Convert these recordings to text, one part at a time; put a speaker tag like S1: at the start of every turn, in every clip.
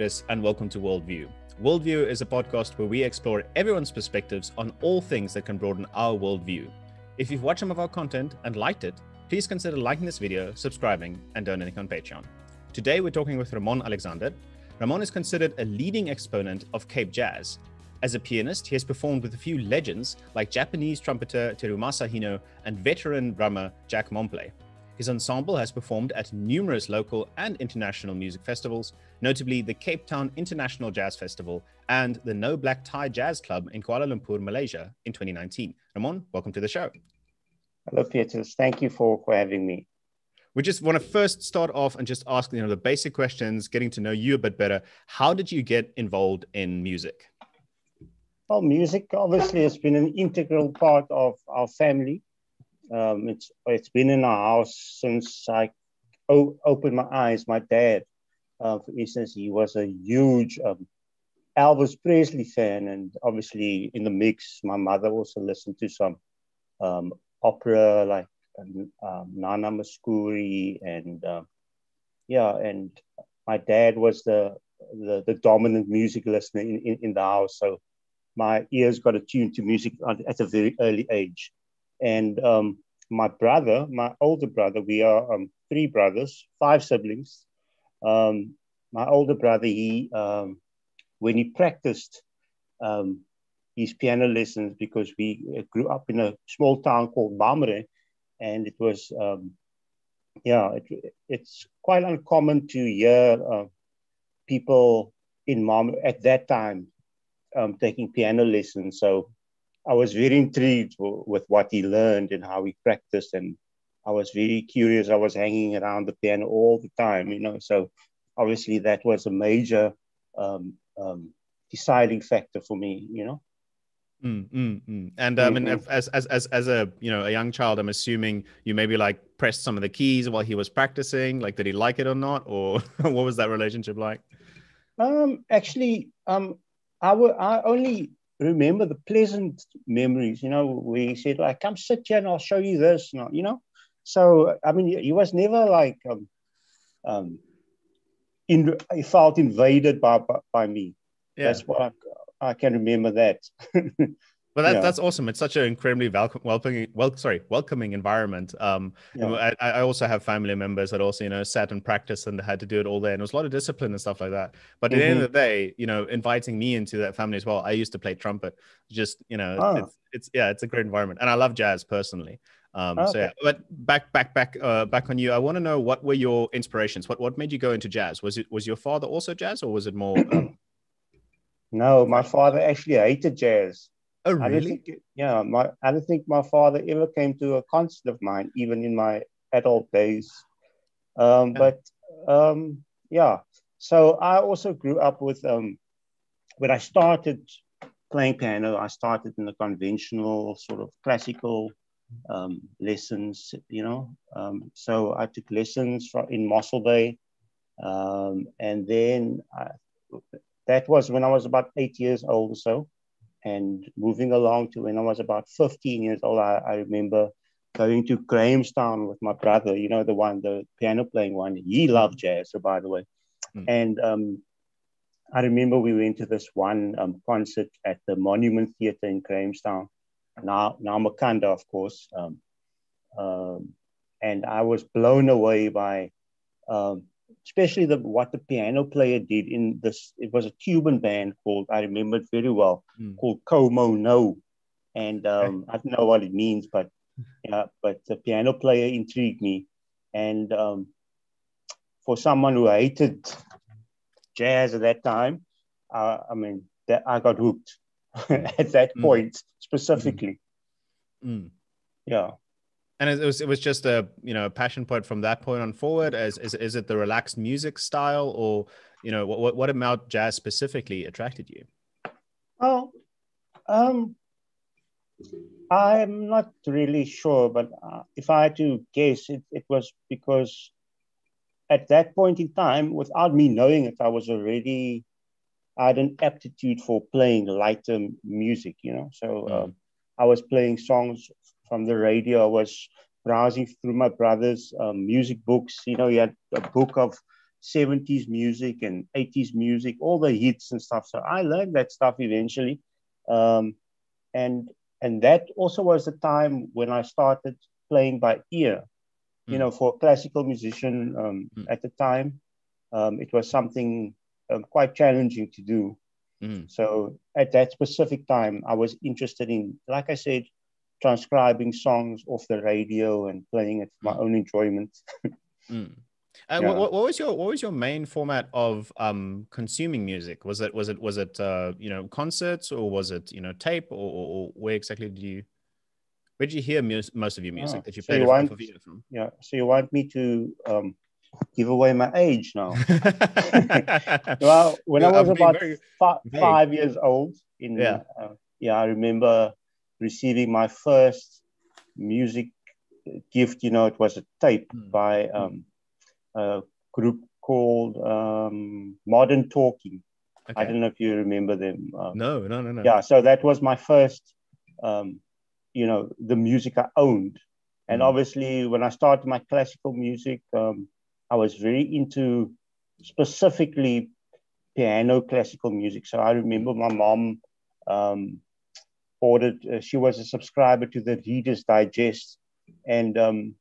S1: And welcome to Worldview. Worldview is a podcast where we explore everyone's perspectives on all things that can broaden our worldview. If you've watched some of our content and liked it, please consider liking this video, subscribing, and donating on Patreon. Today, we're talking with Ramon Alexander. Ramon is considered a leading exponent of Cape Jazz. As a pianist, he has performed with a few legends like Japanese trumpeter Terumasa Hino and veteran drummer Jack Momple. His ensemble has performed at numerous local and international music festivals, notably the Cape Town International Jazz Festival and the No Black Tie Jazz Club in Kuala Lumpur, Malaysia in 2019. Ramon, welcome to the show.
S2: Hello, Petrus. Thank you for, for having me.
S1: We just want to first start off and just ask you know the basic questions, getting to know you a bit better. How did you get involved in music?
S2: Well, music obviously has been an integral part of our family. Um, it's it's been in our house since I o- opened my eyes. My dad, uh, for instance, he was a huge um, Elvis Presley fan, and obviously in the mix, my mother also listened to some um, opera like um, Nana Mouskouri, and uh, yeah, and my dad was the the, the dominant music listener in, in, in the house, so my ears got attuned to music at a very early age. And um, my brother, my older brother, we are um, three brothers, five siblings. Um, my older brother, he um, when he practiced um, his piano lessons, because we grew up in a small town called Bamre, and it was um, yeah, it, it's quite uncommon to hear uh, people in mom at that time um, taking piano lessons. So I was very intrigued with what he learned and how he practiced, and I was very curious. I was hanging around the piano all the time, you know. So obviously that was a major um, um, deciding factor for me, you know.
S1: Mm, mm, mm. And um, mm-hmm. and as, as as as a you know a young child, I'm assuming you maybe like pressed some of the keys while he was practicing. Like, did he like it or not, or what was that relationship like?
S2: Um, actually, um, I, w- I only remember the pleasant memories, you know, where he said, like, come sit here and I'll show you this, you know. So, I mean, he was never like, um, um, in, he felt invaded by, by, by me. Yeah. That's what I, I can remember that.
S1: But that, yeah. that's awesome. It's such an incredibly welcome, welcoming, well, sorry, welcoming environment. Um, yeah. I, I, also have family members that also, you know, sat and practiced and had to do it all day, and it was a lot of discipline and stuff like that. But mm-hmm. at the end of mm-hmm. the day, you know, inviting me into that family as well. I used to play trumpet. Just, you know, oh. it's, it's yeah, it's a great environment, and I love jazz personally. Um, okay. So yeah, but back, back, back, uh, back on you. I want to know what were your inspirations? What what made you go into jazz? Was it was your father also jazz, or was it more? Um...
S2: no, my father actually hated jazz.
S1: Oh, really? I don't think,
S2: yeah, my I don't think my father ever came to a concert of mine, even in my adult days. Um, yeah. But um, yeah, so I also grew up with um, when I started playing piano. I started in the conventional sort of classical um, lessons, you know. Um, so I took lessons from, in Mossel Bay, um, and then I, that was when I was about eight years old or so and moving along to when I was about 15 years old, I, I remember going to Grahamstown with my brother, you know, the one, the piano playing one. He loved jazz, so by the way. Mm. And um, I remember we went to this one um, concert at the Monument Theatre in Grahamstown, now, now Makhanda, of course. Um, um, and I was blown away by um, especially the what the piano player did in this. It was a Cuban band called I remember it very well mm. called Como No, and um, I don't know what it means, but yeah, but the piano player intrigued me, and um, for someone who hated jazz at that time, uh, I mean that I got hooked at that mm. point specifically.
S1: Mm.
S2: Yeah
S1: and it was it was just a you know a passion point from that point on forward as is, is it the relaxed music style or you know what what about jazz specifically attracted you
S2: oh um i'm not really sure but uh, if i had to guess it, it was because at that point in time without me knowing it i was already i had an aptitude for playing lighter music you know so mm. um, i was playing songs from the radio. I was browsing through my brother's um, music books. You know, he had a book of 70s music and 80s music, all the hits and stuff. So I learned that stuff eventually. Um, and and that also was the time when I started playing by ear. Mm. You know, for a classical musician um, mm. at the time, um, it was something um, quite challenging to do. Mm. So at that specific time, I was interested in, like I said, transcribing songs off the radio and playing it for my mm. own enjoyment.
S1: mm. Uh, yeah. what, what, was your what was your main format of um, consuming music? Was it was it was it uh, you know concerts or was it you know tape or, or, or where exactly did you where did you hear most of your music oh, that you played so you want,
S2: from? Yeah, so you want me to um, give away my age now? well, when I was about fi- five years old, in yeah, uh, yeah, I remember receiving my first music gift. You know, it was a tape mm. by um, a group called um, Modern Talking. Okay. I don't know if you remember them.
S1: Um, no, no, no, no.
S2: Yeah, so that was my first, um, you know, the music I owned. And mm. obviously, when I started my classical music, um, I was very into specifically piano classical music. So I remember my mom um, ordered, uh, she was a subscriber to the Reader's Digest, and um,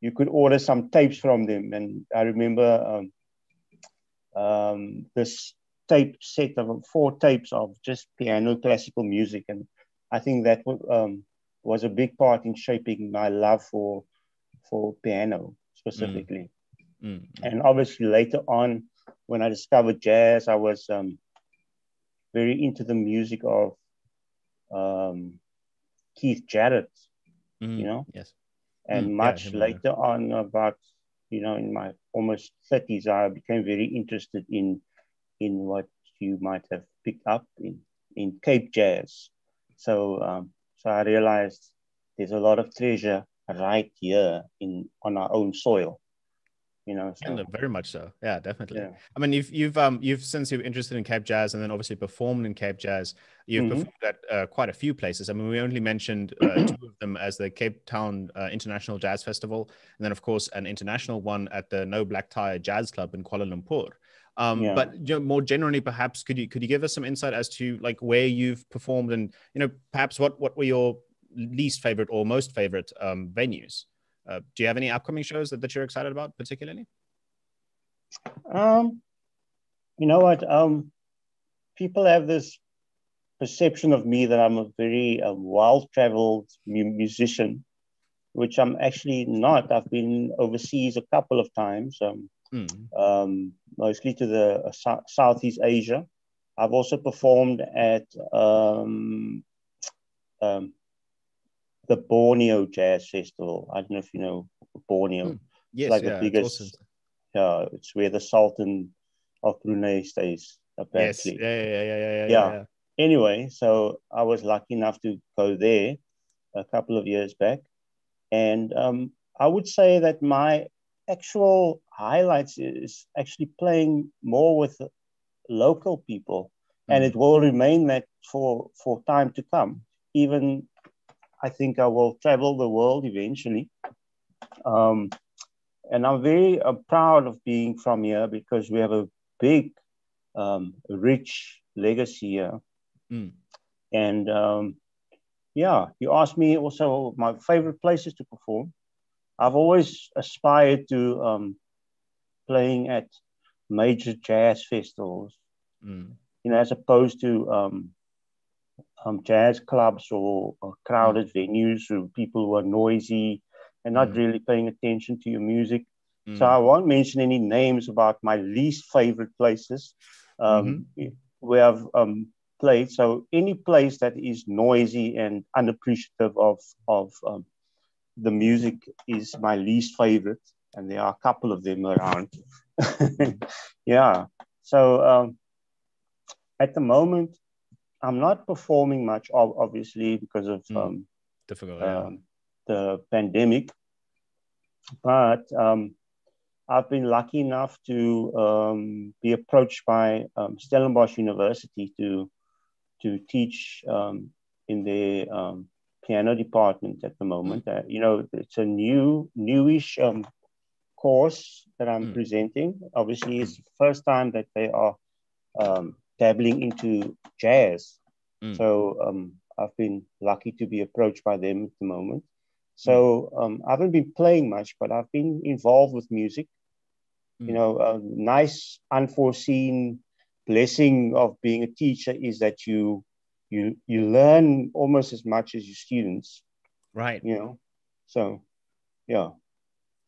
S2: you could order some tapes from them. And I remember um, um, this tape set of four tapes of just piano classical music. And I think that um, was a big part in shaping my love for, for piano specifically. Mm. Mm. And obviously later on, when I discovered jazz, I was um, very into the music of um, Keith Jarrett, mm, you know?
S1: Yes.
S2: And mm, much yeah, later on, about, you know, in my almost 30s, I became very interested in in what you might have picked up in, in Cape Jazz. So, um, so I realized there's a lot of treasure right here in on our own soil you know so.
S1: and very much so yeah definitely yeah. i mean you've you've um you've since you're interested in cape jazz and then obviously performed in cape jazz you've mm-hmm. performed at uh, quite a few places i mean we only mentioned uh, two of them as the cape town uh, international jazz festival and then of course an international one at the no black tie jazz club in kuala lumpur um, yeah. but you know, more generally perhaps could you could you give us some insight as to like where you've performed and you know perhaps what what were your least favorite or most favorite um, venues uh, do you have any upcoming shows that, that you're excited about particularly?
S2: Um, you know what? Um, people have this perception of me that I'm a very uh, well-traveled mu- musician, which I'm actually not. I've been overseas a couple of times, um, mm. um, mostly to the uh, so- Southeast Asia. I've also performed at um, um, the Borneo Jazz Festival. I don't know if you know Borneo. Mm.
S1: Yes, like yeah, the biggest. Awesome.
S2: Yeah, it's where the Sultan of Brunei stays.
S1: Apparently. Yes. Yeah, yeah, yeah, yeah,
S2: yeah, yeah. Anyway, so I was lucky enough to go there a couple of years back, and um, I would say that my actual highlights is actually playing more with local people, mm. and it will remain that for for time to come. Even I think I will travel the world eventually. Um, and I'm very uh, proud of being from here because we have a big, um, rich legacy here. Mm. And um, yeah, you asked me also my favorite places to perform. I've always aspired to um, playing at major jazz festivals, mm. you know, as opposed to um, um, jazz clubs or, or crowded mm. venues where people who are noisy and not mm. really paying attention to your music. Mm. So I won't mention any names about my least favorite places um, mm-hmm. where I've um, played. So any place that is noisy and unappreciative of of um, the music is my least favorite, and there are a couple of them around. yeah. So um, at the moment, I'm not performing much, obviously, because of mm. um,
S1: difficult yeah.
S2: um, the pandemic. But um, I've been lucky enough to um, be approached by um, Stellenbosch University to to teach um, in their piano department at the moment. Uh, you know, it's a new, newish course that I'm mm. presenting. Obviously, it's the first time that they are um, dabbling into jazz. Mm. So um, I've been lucky to be approached by them at the moment. So hmm. um, I haven't been playing much, but I've been involved with music. Mm. You know, a nice unforeseen blessing of being a teacher is that you you you learn almost as much as your students.
S1: Right.
S2: You know, so yeah.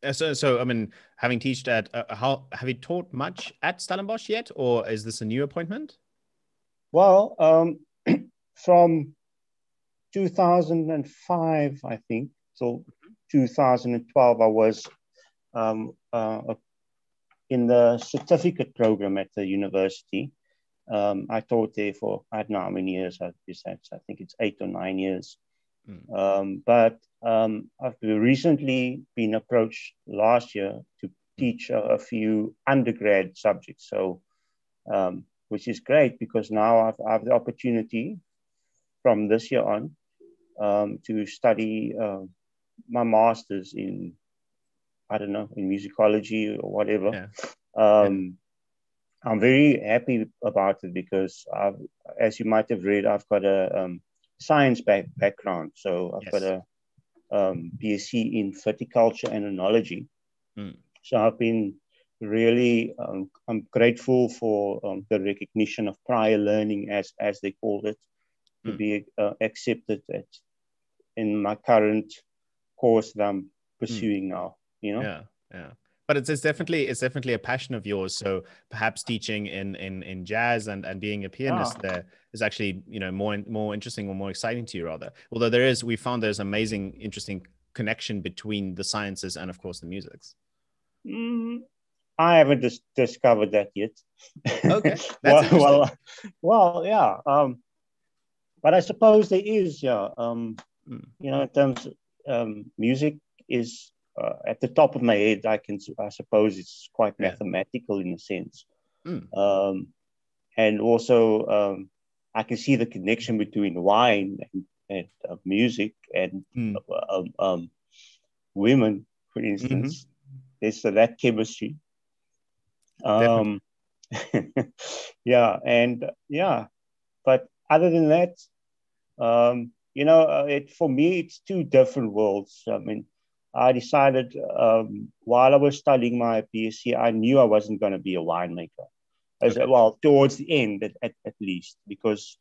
S1: Uh, so, so I mean, having taught at uh, how have you taught much at Stellenbosch yet, or is this a new appointment?
S2: Well, um, from 2005, I think, till 2012, I was um, uh, in the certificate program at the university. Um, I taught there for I don't know how many years. I, I think it's eight or nine years. Mm. Um, but um, I've recently been approached last year to teach a, a few undergrad subjects. So, um, which is great because now I've, I have the opportunity from this year on um, to study uh, my master's in, I don't know, in musicology or whatever. Yeah. Um, I'm very happy about it because, I've, as you might have read, I've got a um, science back, background. So I've yes. got a um, BSc in viticulture and enology. Mm. So I've been really, um, I'm grateful for um, the recognition of prior learning, as as they call it, to mm. be uh, accepted at, in my current course that I'm pursuing mm. now. You know.
S1: Yeah. Yeah but it's, it's definitely it's definitely a passion of yours. So perhaps teaching in in in jazz and and being a pianist oh. there is actually you know more more interesting or more exciting to you rather. Although there is we found there's amazing interesting connection between the sciences and of course the musics.
S2: Mm, i haven't dis- discovered that yet.
S1: Okay.
S2: Well, well, well yeah um but i suppose there is yeah um mm. you know in terms of um, music is uh, at the top of my head, I can, I suppose, it's quite yeah. mathematical in a sense, mm. um, and also um, I can see the connection between wine and, and uh, music and mm. um, um, women, for instance. Mm-hmm. There's uh, that chemistry. Um, yeah, and yeah, but other than that, um, you know, uh, it for me it's two different worlds. I mean I decided um, while I was studying my BSc, I knew I wasn't going to be a winemaker. As okay. well, towards the end, at, at, at, least, because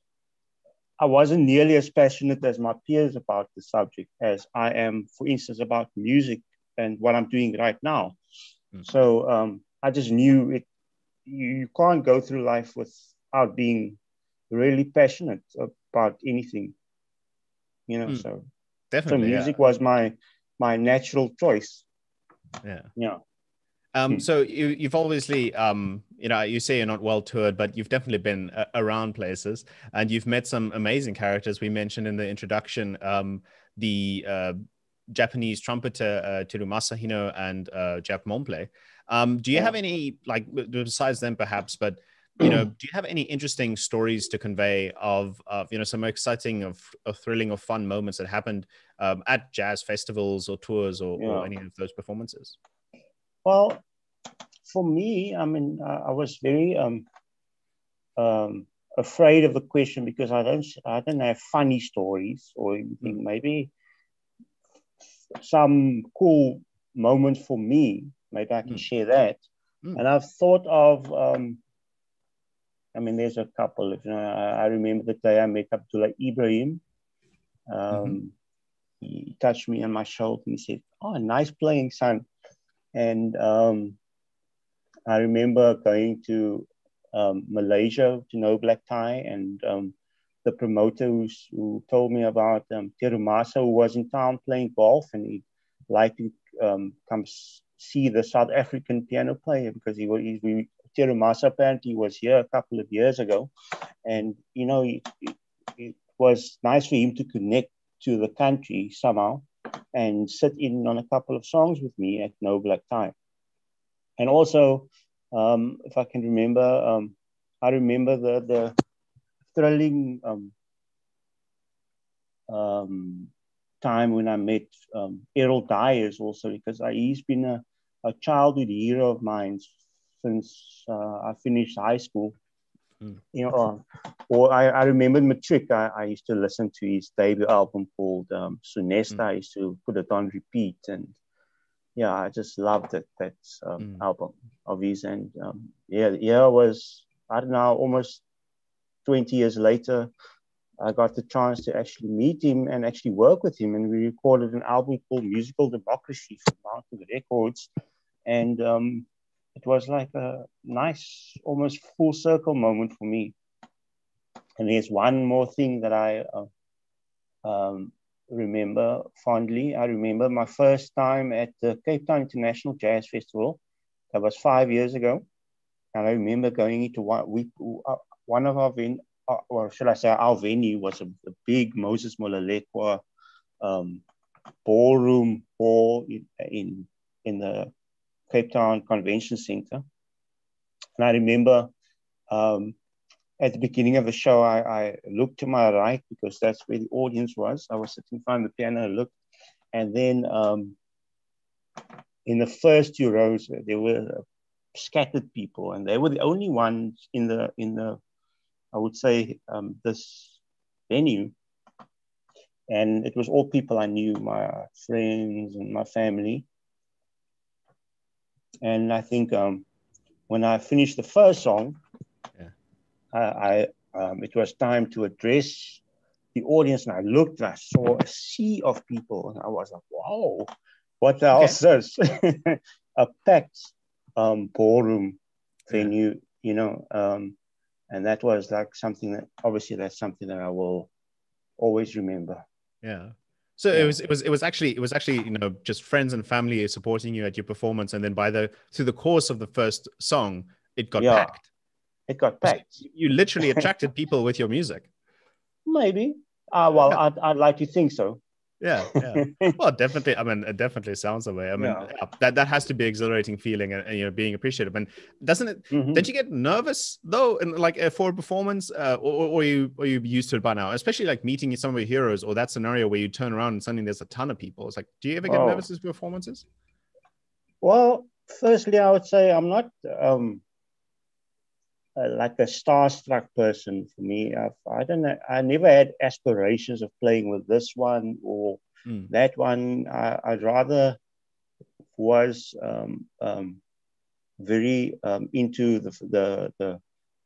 S2: I wasn't nearly as passionate as my peers about the subject as I am, for instance, about music and what I'm doing right now. Mm-hmm. So um, I just knew it. You, you can't go through life without being really passionate about anything, you know. Mm. So
S1: definitely,
S2: so music
S1: yeah.
S2: was my my natural choice.
S1: Yeah.
S2: Yeah.
S1: Um, hmm. so you, you've obviously, um, you know, you say you're not well toured, but you've definitely been uh, around places, and you've met some amazing characters. We mentioned in the introduction um, the uh, Japanese trumpeter uh, Terumasa Hino and uh, Jack Momple. Um, do you have any, like, besides them, perhaps, but you know, do you have any interesting stories to convey of, of you know, some exciting, of, of thrilling, or fun moments that happened um, at jazz festivals or tours or, yeah. or, any of those performances?
S2: Well, for me, I mean, I was very um, um, afraid of the question because I don't, I don't have funny stories or anything. Mm. Maybe some cool moments for me. Maybe I can mm. share that. Mm. And I've thought of um, I mean, there's a couple. You know, I, remember the day I met Abdullah Ibrahim. Um, mm-hmm. He touched me on my shoulder and he said, "Oh, nice playing, son." And um, I remember going to um, Malaysia to No Black Tie, and um, the promoter who told me about um, Terumasa, who was in town playing golf, and he'd like to um, come see the South African piano player because he, was he Terumasa apparently was here a couple of years ago. And, you know, it, it, was nice for him to connect to the country somehow and sit in on a couple of songs with me at No Black Tie. And also, um, if I can remember, um, I remember the, the thrilling um, um, time when I met um, Errol Dyers also because I, he's been a a childhood hero of mine since uh, I finished high school. Mm. You know, or I, I remember Matric, I, I used to listen to his debut album called um, Sonesta. Mm. I used to put it on repeat. And yeah, I just loved it, that um, mm. album of his. And um, yeah, yeah, was, I don't know, almost 20 years later, I got the chance to actually meet him and actually work with him. And we recorded an album called Musical Democracy for Mountain Records. And um, it was like a nice, almost full circle moment for me. And there's one more thing that I uh, um, remember fondly. I remember my first time at the Cape Town International Jazz Festival. That was five years ago. And I remember going into one, we, uh, one of our ven- uh, or should I say, our venue was a, a big Moses Molelekwa um, ballroom hall in, in, in the Cape Town Convention Center. And I remember um, at the beginning of the show, I, I, looked to my right because that's where the audience was. I was sitting behind the piano, I looked, and then um, in the first two rows, there were scattered people, and they were the only ones in the in the I would say, um, this venue. And it was all people I knew, my friends and my family. And I think um, when I finished the first song, yeah. I, I um, it was time to address the audience, and I looked and I saw a sea of people, and I was like, "Wow, what the okay. is this?" a packed um, ballroom venue, yeah. you know. Um, and that was like something that obviously that's something that I will always remember.
S1: Yeah. So yeah. it was it was it was actually it was actually you know just friends and family supporting you at your performance, and then by the through the course of the first song, it got yeah. packed.
S2: It got packed.
S1: So you literally attracted people with your music.
S2: Maybe. Uh, well, yeah. I'd, I'd like to think so
S1: yeah, yeah. well, definitely. I mean, it definitely sounds that way. I mean, yeah. that that has to be exhilarating feeling and, and, you know being appreciated. And doesn't it? Mm-hmm. Did you get nervous though, in like uh, for a performance, uh, or, or you or you used to it by now? Especially like meeting some of your heroes, or that scenario where you turn around and suddenly there's a ton of people. It's like, do you ever get oh. nervous as performances?
S2: Well, firstly, I would say I'm not um, uh, like a starstruck person for me. I've, I don't know. I never had aspirations of playing with this one or mm. that one. I, would rather was um, um, very um, into the, the, the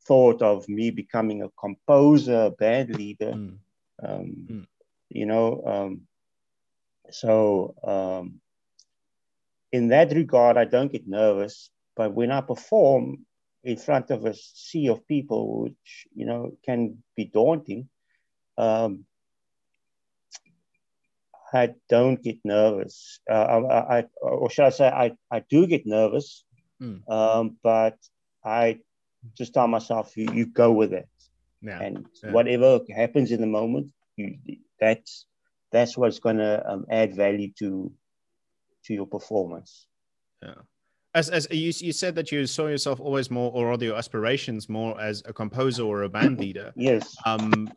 S2: thought of me becoming a composer, a band leader. Mm. Mm. You know, um, so um, in that regard, I don't get nervous. But when I perform, in front of a sea of people, which you know can be daunting. Um, I don't get nervous. Uh, I, I, or should I say, I, I do get nervous, mm. um, but I just tell myself, you, you go with it, yeah. and yeah. whatever happens in the moment, you, that's that's what's going to um, add value to to your performance.
S1: Yeah as as you, you said that you saw yourself always more or rather your aspirations more as a composer or a band leader.
S2: Yes.
S1: Um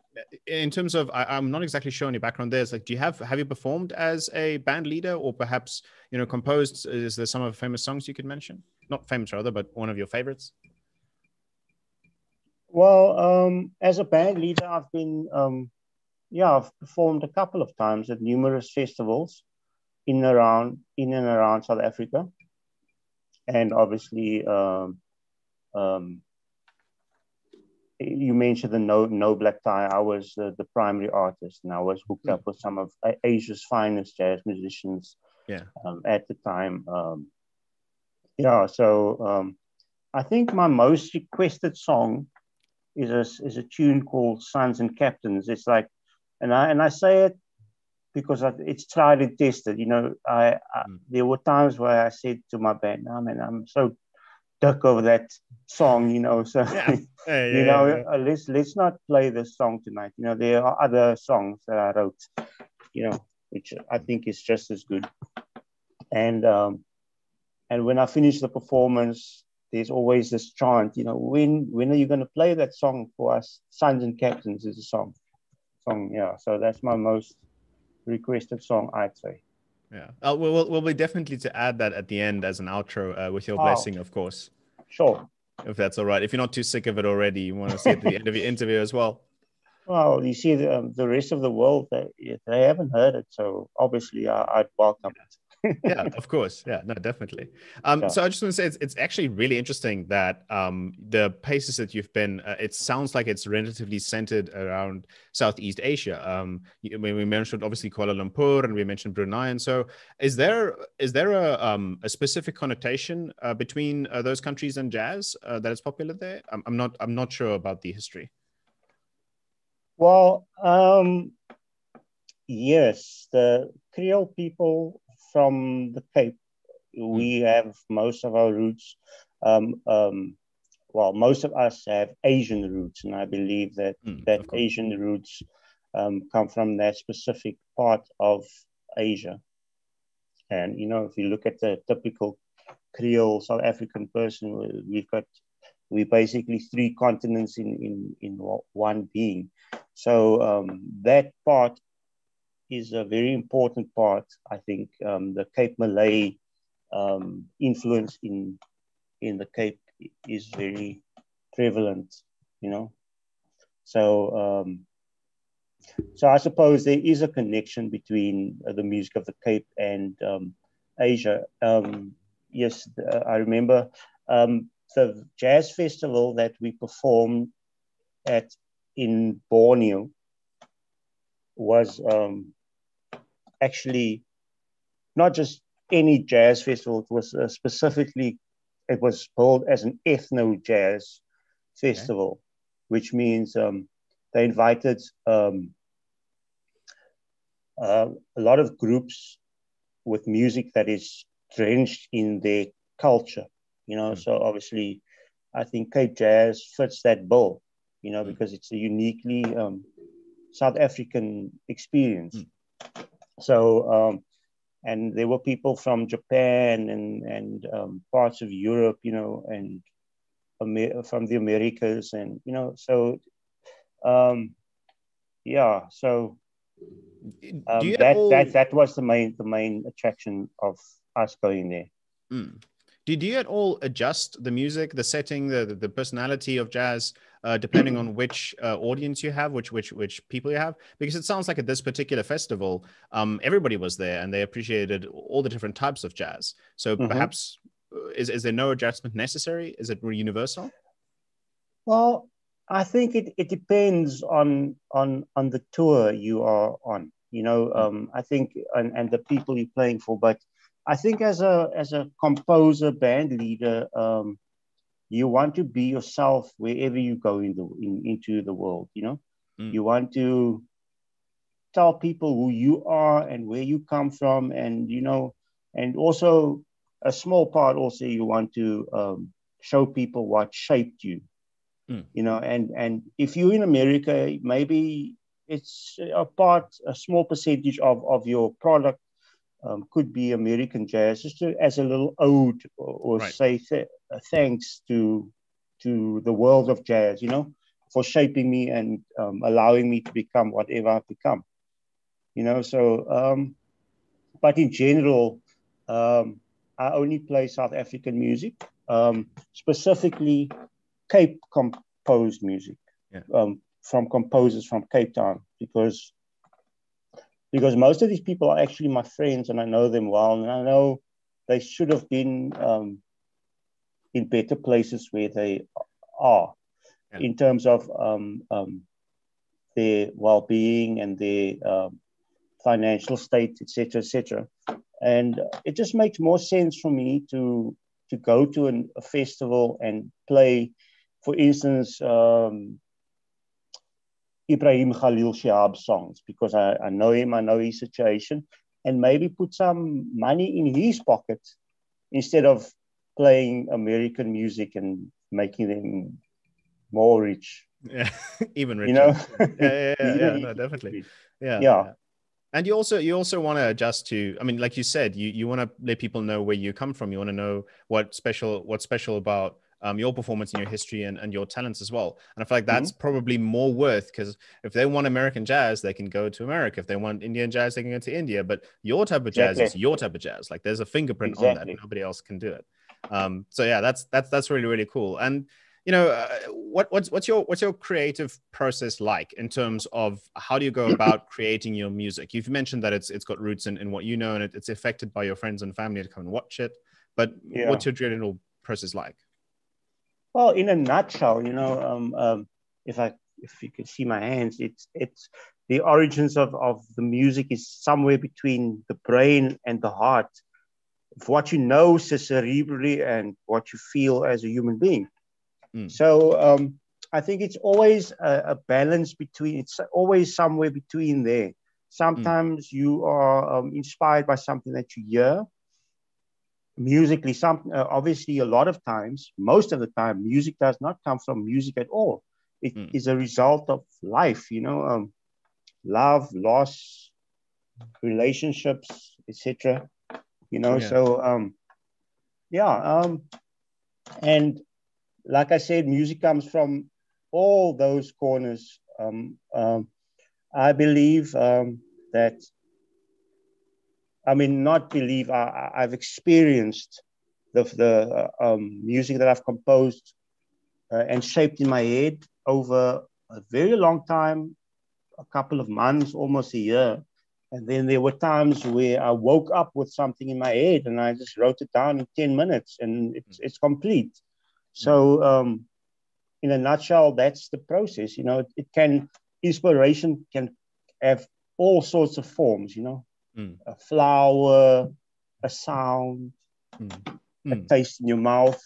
S1: in terms of I, am not exactly sure on your background there. It's like do you have have you performed as a band leader or perhaps you know composed? Is there some of the famous songs you could mention? Not famous rather but one of your favorites?
S2: Well um as a band leader i've been um yeah i've performed a couple of times at numerous festivals in around in and around south africa and obviously um, um, you mentioned the no no black tie. I was uh, the primary artist, and I was hooked up with some of Asia's finest jazz musicians.
S1: Yeah.
S2: Um, at the time, um, yeah. So um, I think my most requested song is a is a tune called "Sons and Captains." It's like, and I and I say it because it's tried and tested. You know, I, I mm. there were times where I said to my band, "I mean, I'm so duck over that song," you know. So yeah. Yeah, you know, uh, let's let's not play this song tonight. You know, there are other songs that I wrote, you know, which I think is just as good. And um, and when I finish the performance, there's always this chant, you know, when when are you going to play that song for us? Sons and Captains is a song, song, yeah. So that's my most requested song, I'd say.
S1: Yeah. Uh, we'll, we'll, be definitely to add that at the end as an outro uh, with your oh. blessing, of course.
S2: Sure.
S1: If that's all right. If you're not too sick of it already, you want to see it at the end of your interview as well.
S2: Well, you see, the, um, the rest of the world, they, they haven't heard it. So obviously, I, would welcome it
S1: yeah, of course. Yeah, no, definitely. Um, yeah. So I just want to say it's, it's actually really interesting that um, the places that you've been, uh, it sounds like it's relatively centered around Southeast Asia. Um, we mentioned obviously Kuala Lumpur and we mentioned Brunei. And so is there is there a, um, a specific connotation uh, between uh, those countries and jazz uh, that is popular there? I'm, I'm, not I'm not sure about the history.
S2: Well, um, yes, the Creole people from the Cape. We hmm. have most of our roots. Um, um, well, most of us have Asian roots, and I believe that mm, that Asian roots um, come from that specific part of Asia. And you know, if you look at the typical Creole South African person, we've got we basically three continents in in in one being. So um, that part is a very important part. I think um, the Cape Malay um, influence in in the Cape is very prevalent, you know. So um, so I suppose there is a connection between uh, the music of the Cape and um, Asia. Um, yes, uh, I remember um, the jazz festival that we performed at in Borneo was um, actually not just any jazz festival. It was uh, specifically, it was called as an ethno jazz festival, okay. which means um, they invited um, uh, a lot of groups with music that is drenched in their culture. You know, mm. so obviously, I think Cape Jazz fits that bill. You know, mm. because it's a uniquely um, South African experience. Mm. So, um, and there were people from Japan and and um, parts of Europe, you know, and Amer- from the Americas, and you know, so um, yeah, so um, that all... that that was the main the main attraction of us going there.
S1: Mm. Did you at all adjust the music, the setting, the the personality of jazz uh, depending on which uh, audience you have, which which which people you have. Because it sounds like at this particular festival, um, everybody was there and they appreciated all the different types of jazz. So mm-hmm. perhaps uh, is is there no adjustment necessary? Is it more universal?
S2: Well, I think it, it depends on on on the tour you are on. You know, mm. um, I think and, and the people you're playing for, but I think as a as a composer, band leader, um, you want to be yourself wherever you go in the in, into the world you know mm. you want to tell people who you are and where you come from and you know and also a small part also you want to um, show people what shaped you mm. you know and and if you're in america maybe it's a part a small percentage of of your product um, could be American jazz, just to, as a little ode or, or right. say th- uh, thanks to to the world of jazz, you know, for shaping me and um, allowing me to become whatever I've become. You know, so um, but in general, um, I only play South African music, um, specifically Cape composed music yeah. um, from composers from Cape Town, because because most of these people are actually my friends and I know them well. And I know they should have been um, in better places where they are yeah. in terms of um, um, their well being and their um, financial state, etc., etc. And it just makes more sense for me to to go to an, a festival and play, for instance, um, Ibrahim Khalil Shihab songs because I, I know him, I know his situation, and maybe put some money in his pocket instead of playing American music and making them more rich.
S1: Yeah, even richer.
S2: You know?
S1: yeah, yeah, yeah, yeah no, definitely. Yeah,
S2: yeah.
S1: And you also you also want to adjust to. I mean, like you said, you you want to let people know where you come from. You want to know what special what's special about um, your performance and your history and, and your talents as well. And I feel like that's mm-hmm. probably more worth because if they want American jazz, they can go to America. If they want Indian jazz, they can go to India. But your type of jazz exactly. is your type of jazz. Like there's a fingerprint exactly. on that. Nobody else can do it. Um, so yeah, that's that's that's really really cool. And you know, uh, what what's what's your what's your creative process like in terms of how do you go about creating your music? You've mentioned that it's it's got roots in, in what you know and it, it's affected by your friends and family to come and watch it. But yeah. what's your general process like?
S2: Well, in a nutshell, you know, um, um, if I if you can see my hands, it's it's the origins of, of the music is somewhere between the brain and the heart. What you know cerebrally and what you feel as a human being. Mm. So um, I think it's always a, a, balance between. It's always somewhere between there. Sometimes mm. you are um, inspired by something that you hear, musically some uh, obviously a lot of times most of the time music does not come from music at all It mm. is a result of life you know um, love loss relationships etc you know yeah. so um yeah um and like i said music comes from all those corners um, um i believe um that I mean, not believe I, have experienced the, the uh, um, music that I've composed uh, and shaped in my head over a very long time, a couple of months, almost a year. And then there were times where I woke up with something in my head and I just wrote it down in 10 minutes and it's, it's complete. So, um, in a nutshell, that's the process. You know, it, it can, inspiration can have all sorts of forms, you know mm. a flower, a sound, mm. a hmm. taste in your mouth.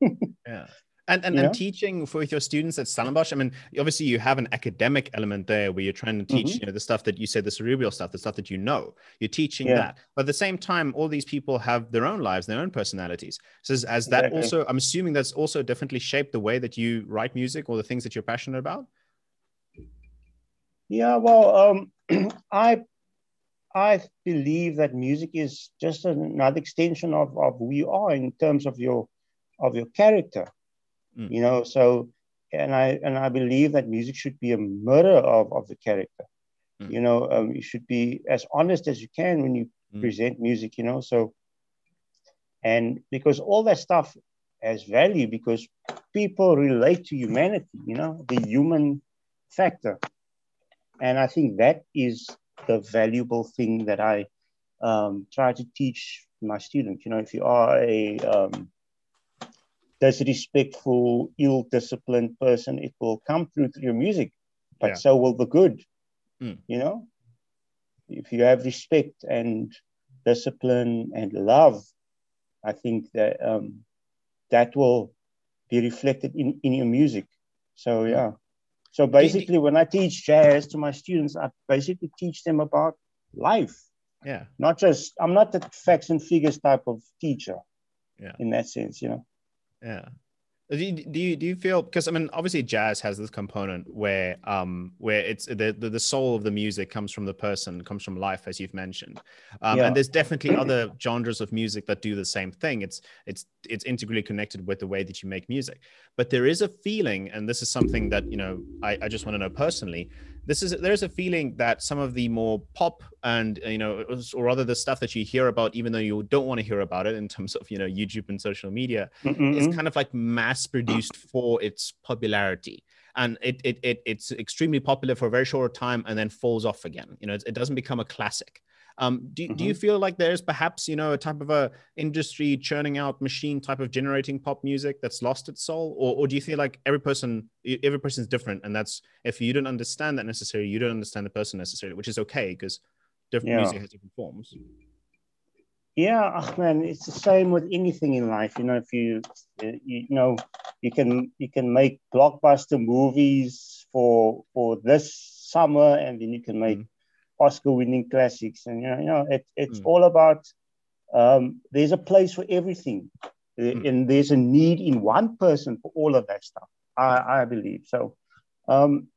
S1: yeah. And, and, and teaching for your students at Stellenbosch, I mean, obviously you have an academic element there where you're trying to teach, mm-hmm. you know, the stuff that you said, the cerebral stuff, the stuff that you know. You're teaching yeah. that. But at the same time, all these people have their own lives, their own personalities. So as, as that exactly. also, I'm assuming that's also definitely shaped the way that you write music or the things that you're passionate about.
S2: Yeah, well, um, I I believe that music is just another extension of, of who you are in terms of your of your character. Mm. You know, so and I and I believe that music should be a mirror of, of the character. Mm. You know, um, you should be as honest as you can when you mm. present music, you know. So and because all that stuff has value because people relate to humanity, you know, the human factor. And I think that is the valuable thing that I um, try to teach my students. You know, if you are a um, disrespectful, ill-disciplined person, it will come through through your music, but yeah. so will the good. Mm. You know, if you have respect and discipline and love, I think that um, that will be reflected in, in your music. So yeah. So basically, when I teach jazz to my students, I basically teach them about life.
S1: Yeah.
S2: Not just, I'm not the facts and figures type of teacher.
S1: Yeah.
S2: In that sense, you know.
S1: Yeah. Do you, do you, do you feel because I mean obviously jazz has this component where um where it's the, the, the soul of the music comes from the person comes from life as you've mentioned. Um, yeah. and there's definitely other genres of music that do the same thing. It's it's it's integrally connected with the way that you make music. But there is a feeling and this is something that you know I, I just want to know personally this is there's a feeling that some of the more pop and you know or rather the stuff that you hear about even though you don't want to hear about it in terms of you know youtube and social media mm-hmm. is kind of like mass produced for its popularity. And it, it, it it's extremely popular for a very short time and then falls off again. You know it, it doesn't become a classic um, do, mm-hmm. do you mm-hmm. feel like there's perhaps you know a type of a industry churning out machine type of generating pop music that's lost its soul, or, or do you feel like every person every person's different, and that's if you don't understand that necessarily, you don't understand the person necessarily, which is okay because different yeah. music has different forms.
S2: Yeah, oh man, it's the same with anything in life. You know, if you you know you can you can make blockbuster movies for for this summer, and then you can make mm. Oscar winning classics. And, you know, you know it, it's mm. all about um, there's a place for everything. Mm. And there's a need in one person for all of that stuff, I, I believe. So um,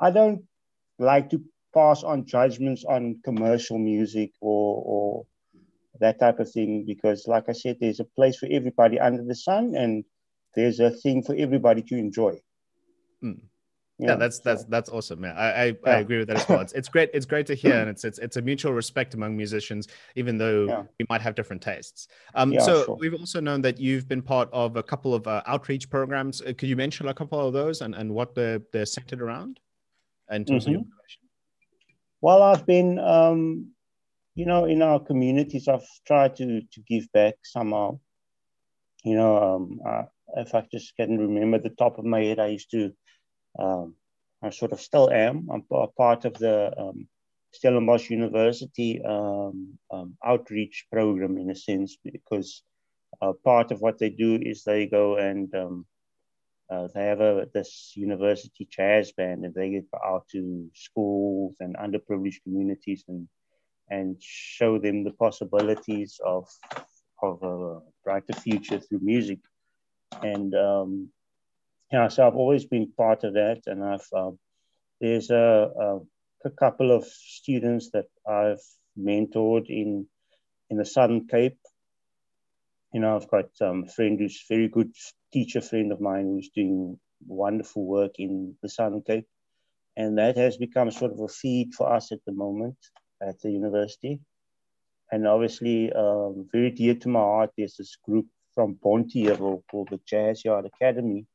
S2: I don't like to pass on judgments on commercial music or, or that type of thing because, like I said, there's a place for everybody under the sun. And there's a thing for everybody to enjoy.
S1: Mm. Yeah, yeah, that's that's that's awesome. Yeah, I I, yeah. I, agree with that as well. It's, it's great. It's great to hear, and it's it's it's a mutual respect among musicians, even though yeah. we might have different tastes. Um, so sure. we've also known that you've been part of a couple of uh, outreach programs. Uh, could you mention a couple of those and and what they're they're centered around, in terms mm-hmm. of your
S2: Well, I've been, um, you know, in our communities, I've tried to to give back somehow. You know, um, uh, if I just can remember the top of my head, I used to um, I sort of still am. I'm a part of the um, Stellenbosch University um, um, outreach program in a sense because uh, part of what they do is they go and um, uh, they have a, this university jazz band and they get out to schools and underprivileged communities and and show them the possibilities of of a brighter future through music and um, yeah, so I've always been part of that, and I've um, there's a, a, a, couple of students that I've mentored in in the Southern Cape. You know, I've got um, a friend who's a very good teacher friend of mine who's doing wonderful work in the Southern Cape, and that has become sort of a feed for us at the moment at the university. And obviously, um, very dear to my heart, there's this group from Pontiero called the Jazz Yard Academy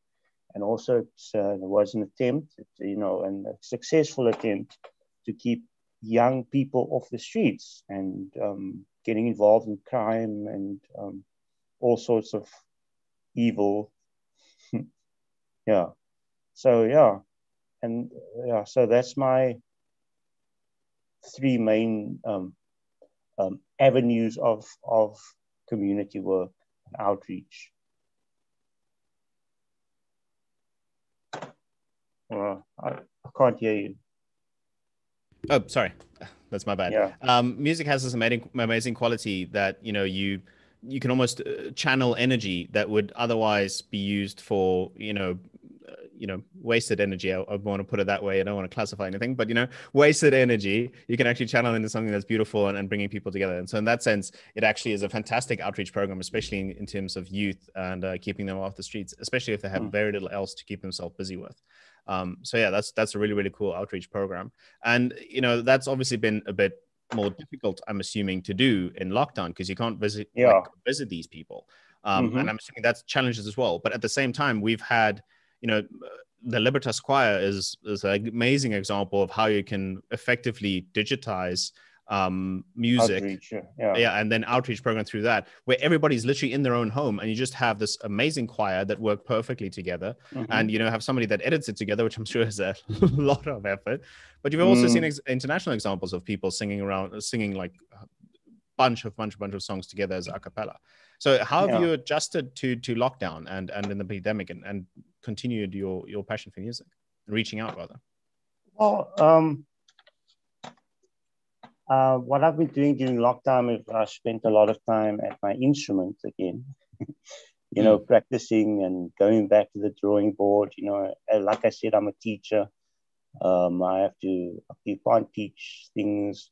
S2: and also uh, was an attempt, you know, and a successful attempt to keep young people off the streets and um, getting involved in crime and um, all sorts of evil. yeah. So yeah, and yeah, so that's my three main um, um avenues of of community work and outreach. Uh, I, I can't hear you.
S1: Oh, sorry, that's my bad. Yeah. Um, music has this amazing, amazing quality that you know you you can almost uh, channel energy that would otherwise be used for you know uh, you know wasted energy I, I, want to put it that way i don't want to classify anything but you know wasted energy you can actually channel into something that's beautiful and, and bringing people together and so in that sense it actually is a fantastic outreach program especially in, in terms of youth and uh, keeping them off the streets especially if they have mm. very little else to keep themselves busy with um, so yeah, that's that's a really really cool outreach program, and you know that's obviously been a bit more difficult, I'm assuming, to do in lockdown because you can't visit yeah. like, visit these people, um, mm-hmm. and I'm assuming that's challenges as well. But at the same time, we've had you know the Libertas Choir is is an amazing example of how you can effectively digitize um, music, outreach, yeah. yeah, and then outreach program through that, where everybody's literally in their own home, and you just have this amazing choir that work perfectly together, mm-hmm. and you know have somebody that edits it together, which I'm sure is a lot of effort. But you've also mm. seen ex- international examples of people singing around, singing like a bunch of bunch bunch of songs together as a cappella. So how have yeah. you adjusted to to lockdown and and in the pandemic and, and continued your your passion for music, reaching out rather?
S2: Well, um, uh, what I've been doing during lockdown is I spent a lot of time at my instrument again. you know, mm. practicing and going back to the drawing board. You know, like I said, I'm a teacher. Um, I have to, you can't teach things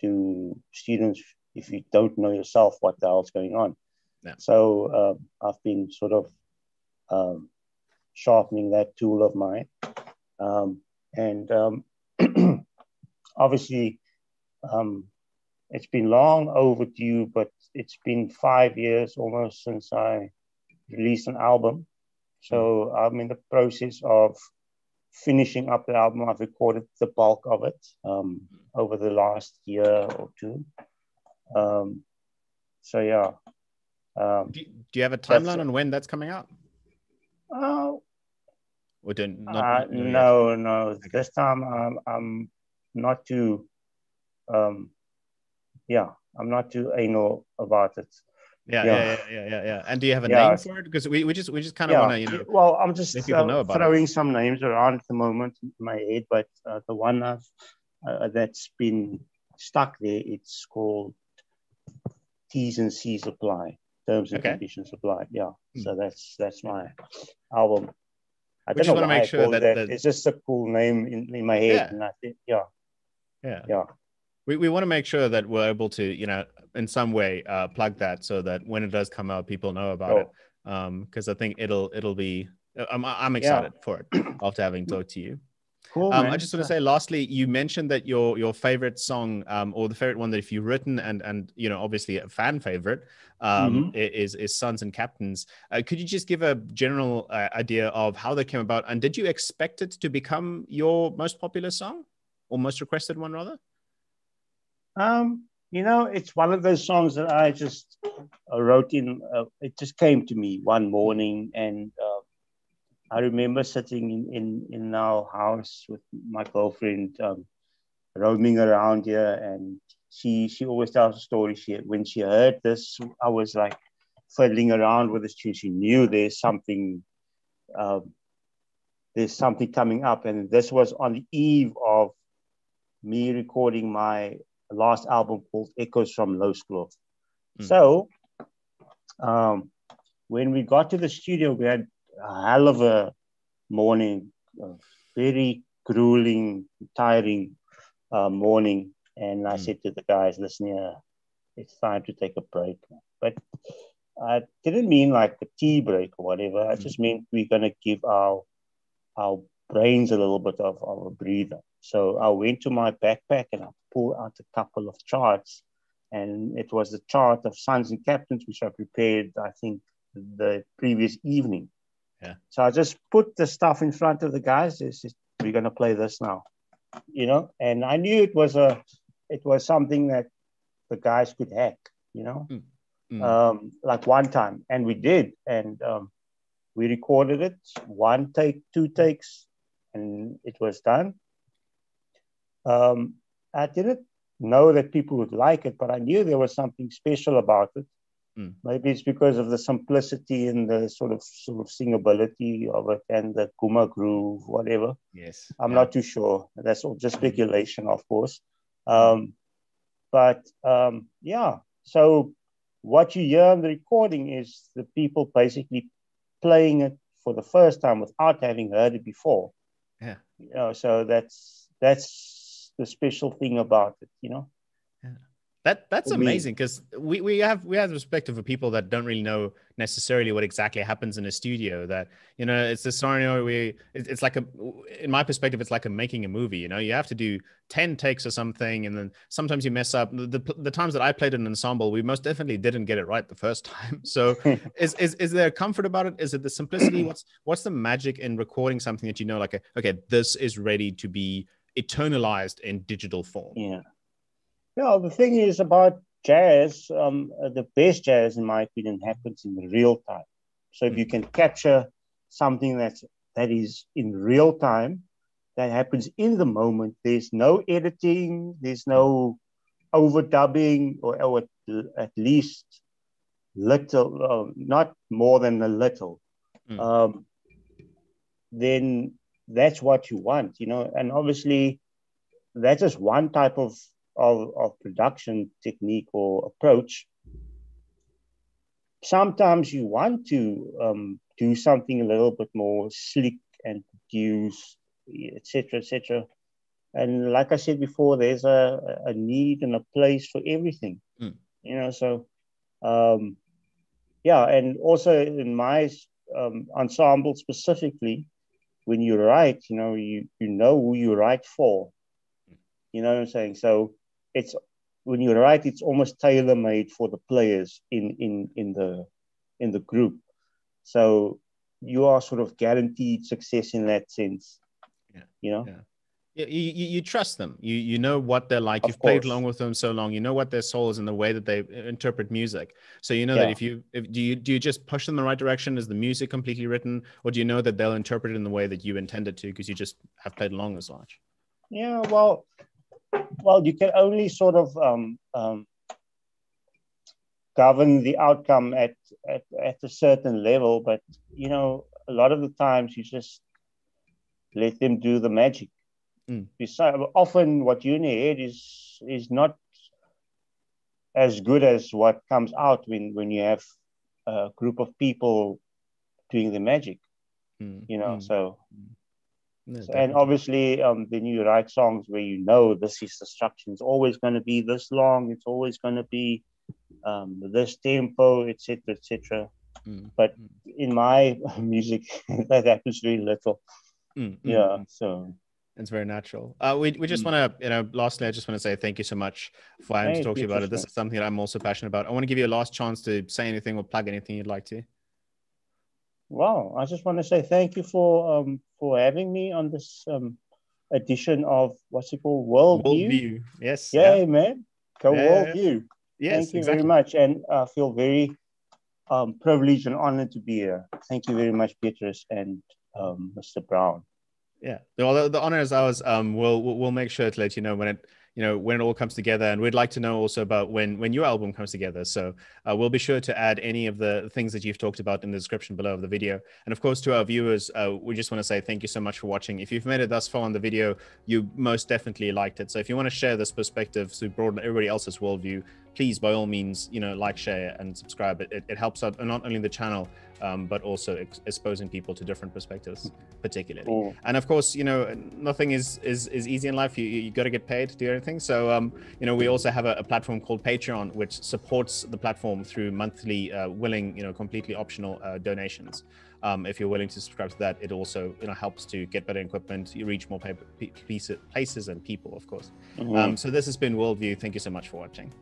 S2: to students if you don't know yourself what the hell's going on. Yeah. So uh, I've been sort of um, sharpening that tool of mine. Um, and um, obviously, um, it's been long overdue, but it's been five years almost since I released an album. So I'm in the process of finishing up the album. I've recorded the bulk of it um, over the last year or two. Um, so yeah.
S1: Um, do, do, you have a timeline on when that's coming out?
S2: Oh,
S1: uh, or
S2: not, uh, no, no. Okay. This time I'm, I'm not too um, yeah, I'm not too anal about it.
S1: Yeah, yeah, yeah, yeah, yeah, yeah. And do you have a name for it? Because we, we just we just kind of want to you know.
S2: Well, I'm just uh, throwing some names around at the moment in my head, but uh, the one I've, uh, that's been stuck there, it's called T's and C's apply, terms and okay. conditions apply. Yeah, hmm. so that's that's my album. I we don't know why make sure that, that, it's just a cool name in, in my head, yeah. and I think yeah,
S1: yeah, yeah we, we want to make sure that we're able to you know in some way uh, plug that so that when it does come out people know about oh. it because um, I think it'll it'll be. I'm I'm excited yeah. for it after having talked to you. Cool. Um, I just want to say, lastly, you mentioned that your your favorite song, um, or the favorite one that if you've written and and you know obviously a fan favorite, um, mm-hmm. is is Sons and Captains. Uh, could you just give a general uh, idea of how that came about, and did you expect it to become your most popular song, or most requested one rather?
S2: Um, you know, it's one of those songs that I just uh, wrote in. Uh, it just came to me one morning, and uh, I remember sitting in, in, in our house with my girlfriend, um, roaming around here, and she she always tells a story. She when she heard this, I was like fiddling around with this tune. She knew there's something, um, there's something coming up, and this was on the eve of me recording my last album called Echoes from Louwskloof. Mm. So, um, when we got to the studio, we had a hell of a morning, a very grueling, tiring uh, morning. And I mm. said to the guys, listen here, it's time to take a break. But I didn't mean like a tea break or whatever. I just meant we're going to give our our brains a little bit of, of a breather. So I went to my backpack and I pulled out a couple of charts. And it was the chart of sons and captains, which I prepared, I think, the previous evening.
S1: Yeah.
S2: So I just put the stuff in front of the guys. It's we're gonna play this now, you know. And I knew it was a, it was something that the guys could hack, you know, mm. Mm. Um, like one time, and we did, and um, we recorded it, one take, two takes, and it was done. Um, I didn't know that people would like it, but I knew there was something special about it. Mm. Maybe it's because of the simplicity and the sort of sort of singability of it and the goema groove, whatever.
S1: Yes.
S2: I'm yeah. not too sure. That's all just speculation, of course. Um, but um, yeah, so what you hear on the recording is the people basically playing it for the first time without having heard it before.
S1: Yeah.
S2: You know, so that's that's the special thing about it, you know.
S1: That that's amazing because we, we have we have the perspective of people that don't really know necessarily what exactly happens in a studio. That you know it's a scenario where it's like a in my perspective it's like a making a movie. You know you have to do ten takes or something, and then sometimes you mess up. The, the, the times that I played an ensemble, we most definitely didn't get it right the first time. So is, is is there comfort about it? Is it the simplicity? What's what's the magic in recording something that you know like okay this is ready to be eternalized in digital form?
S2: Yeah yeah, the thing is about jazz, um, the best jazz, in my opinion, happens in real time. So if you can capture something that's that is in real time, that happens in the moment. There's no editing. There's no overdubbing, or, or at, at least little, uh, not more than a little. Mm. Um, then that's what you want, you know. And obviously, that's just one type of of, of production technique or approach, sometimes you want to um, do something a little bit more slick and produce, etc., etc. And like I said before, there's a, a need and a place for everything. Mm. You know, so um, yeah, and also in my um, ensemble specifically, when you write, you know, you you know who you write for. You know what I'm saying? So it's when you write, it's almost tailor made for the players in in in the in the group. So you are sort of guaranteed success in that sense.
S1: Yeah.
S2: You know.
S1: Yeah. You, you, you trust them. You you know what they're like. Of You've course. played along with them so long. You know what their soul is and the way that they interpret music. So you know yeah. that if you if, do you do you just push them in the right direction? Is the music completely written, or do you know that they'll interpret it in the way that you intended to because you just have played along as much?
S2: Yeah, well, well, you can only sort of um, um, govern the outcome at, at, at a certain level, but you know, a lot of the times you just let them do the magic. Mm. Besides, often what you need is is not as good as what comes out when when you have a group of people doing the magic. Mm. You know, mm. so. Mm. No, and obviously, um, then you write songs where you know this is the structure. It's always going to be this long. It's always going to be um, this tempo, etc., etc. mm. but in my music, that happens very little. Mm, yeah, so
S1: it's very natural. Uh, we, we just mm. want to, you know, lastly, I just want to say thank you so much for having to talk to you about it. This is something that I'm also passionate about. I want to give you a last chance to say anything or plug anything you'd like to.
S2: Wow, I just want to say thank you for um for having me on this um edition of what's it called Worldview. Worldview,
S1: yes.
S2: Yeah, yeah. man. Go yeah, Worldview. Yeah. Yes, thank you exactly. very much, and I feel very um privileged and honored to be here. Thank you very much, Beatrice and um, Mr. Brown.
S1: Yeah, well, the, the honor is ours. Um, we'll we'll make sure to let you know when it you know when it all comes together. And we'd like to know also about when when your album comes together. So uh, we'll be sure to add any of the things that you've talked about in the description below of the video. And of course to our viewers uh, we just want to say thank you so much for watching. If you've made it thus far on the video you most definitely liked it. So if you want to share this perspective to broaden everybody else's worldview please by all means you know like share and subscribe. It, it, it helps out not only the channel um, but also ex- exposing people to different perspectives particularly. Oh. and of course you know nothing is is, is easy in life. You, you got to get paid to do anything. So um, you know we also have a, a, platform called patreon which supports the platform through monthly uh, willing you know completely optional uh, donations um, if you're willing to subscribe to that, it also you know helps to get better equipment, you reach more paper, places and people, of course. Mm-hmm. Um, so this has been Worldview. Thank you so much for watching.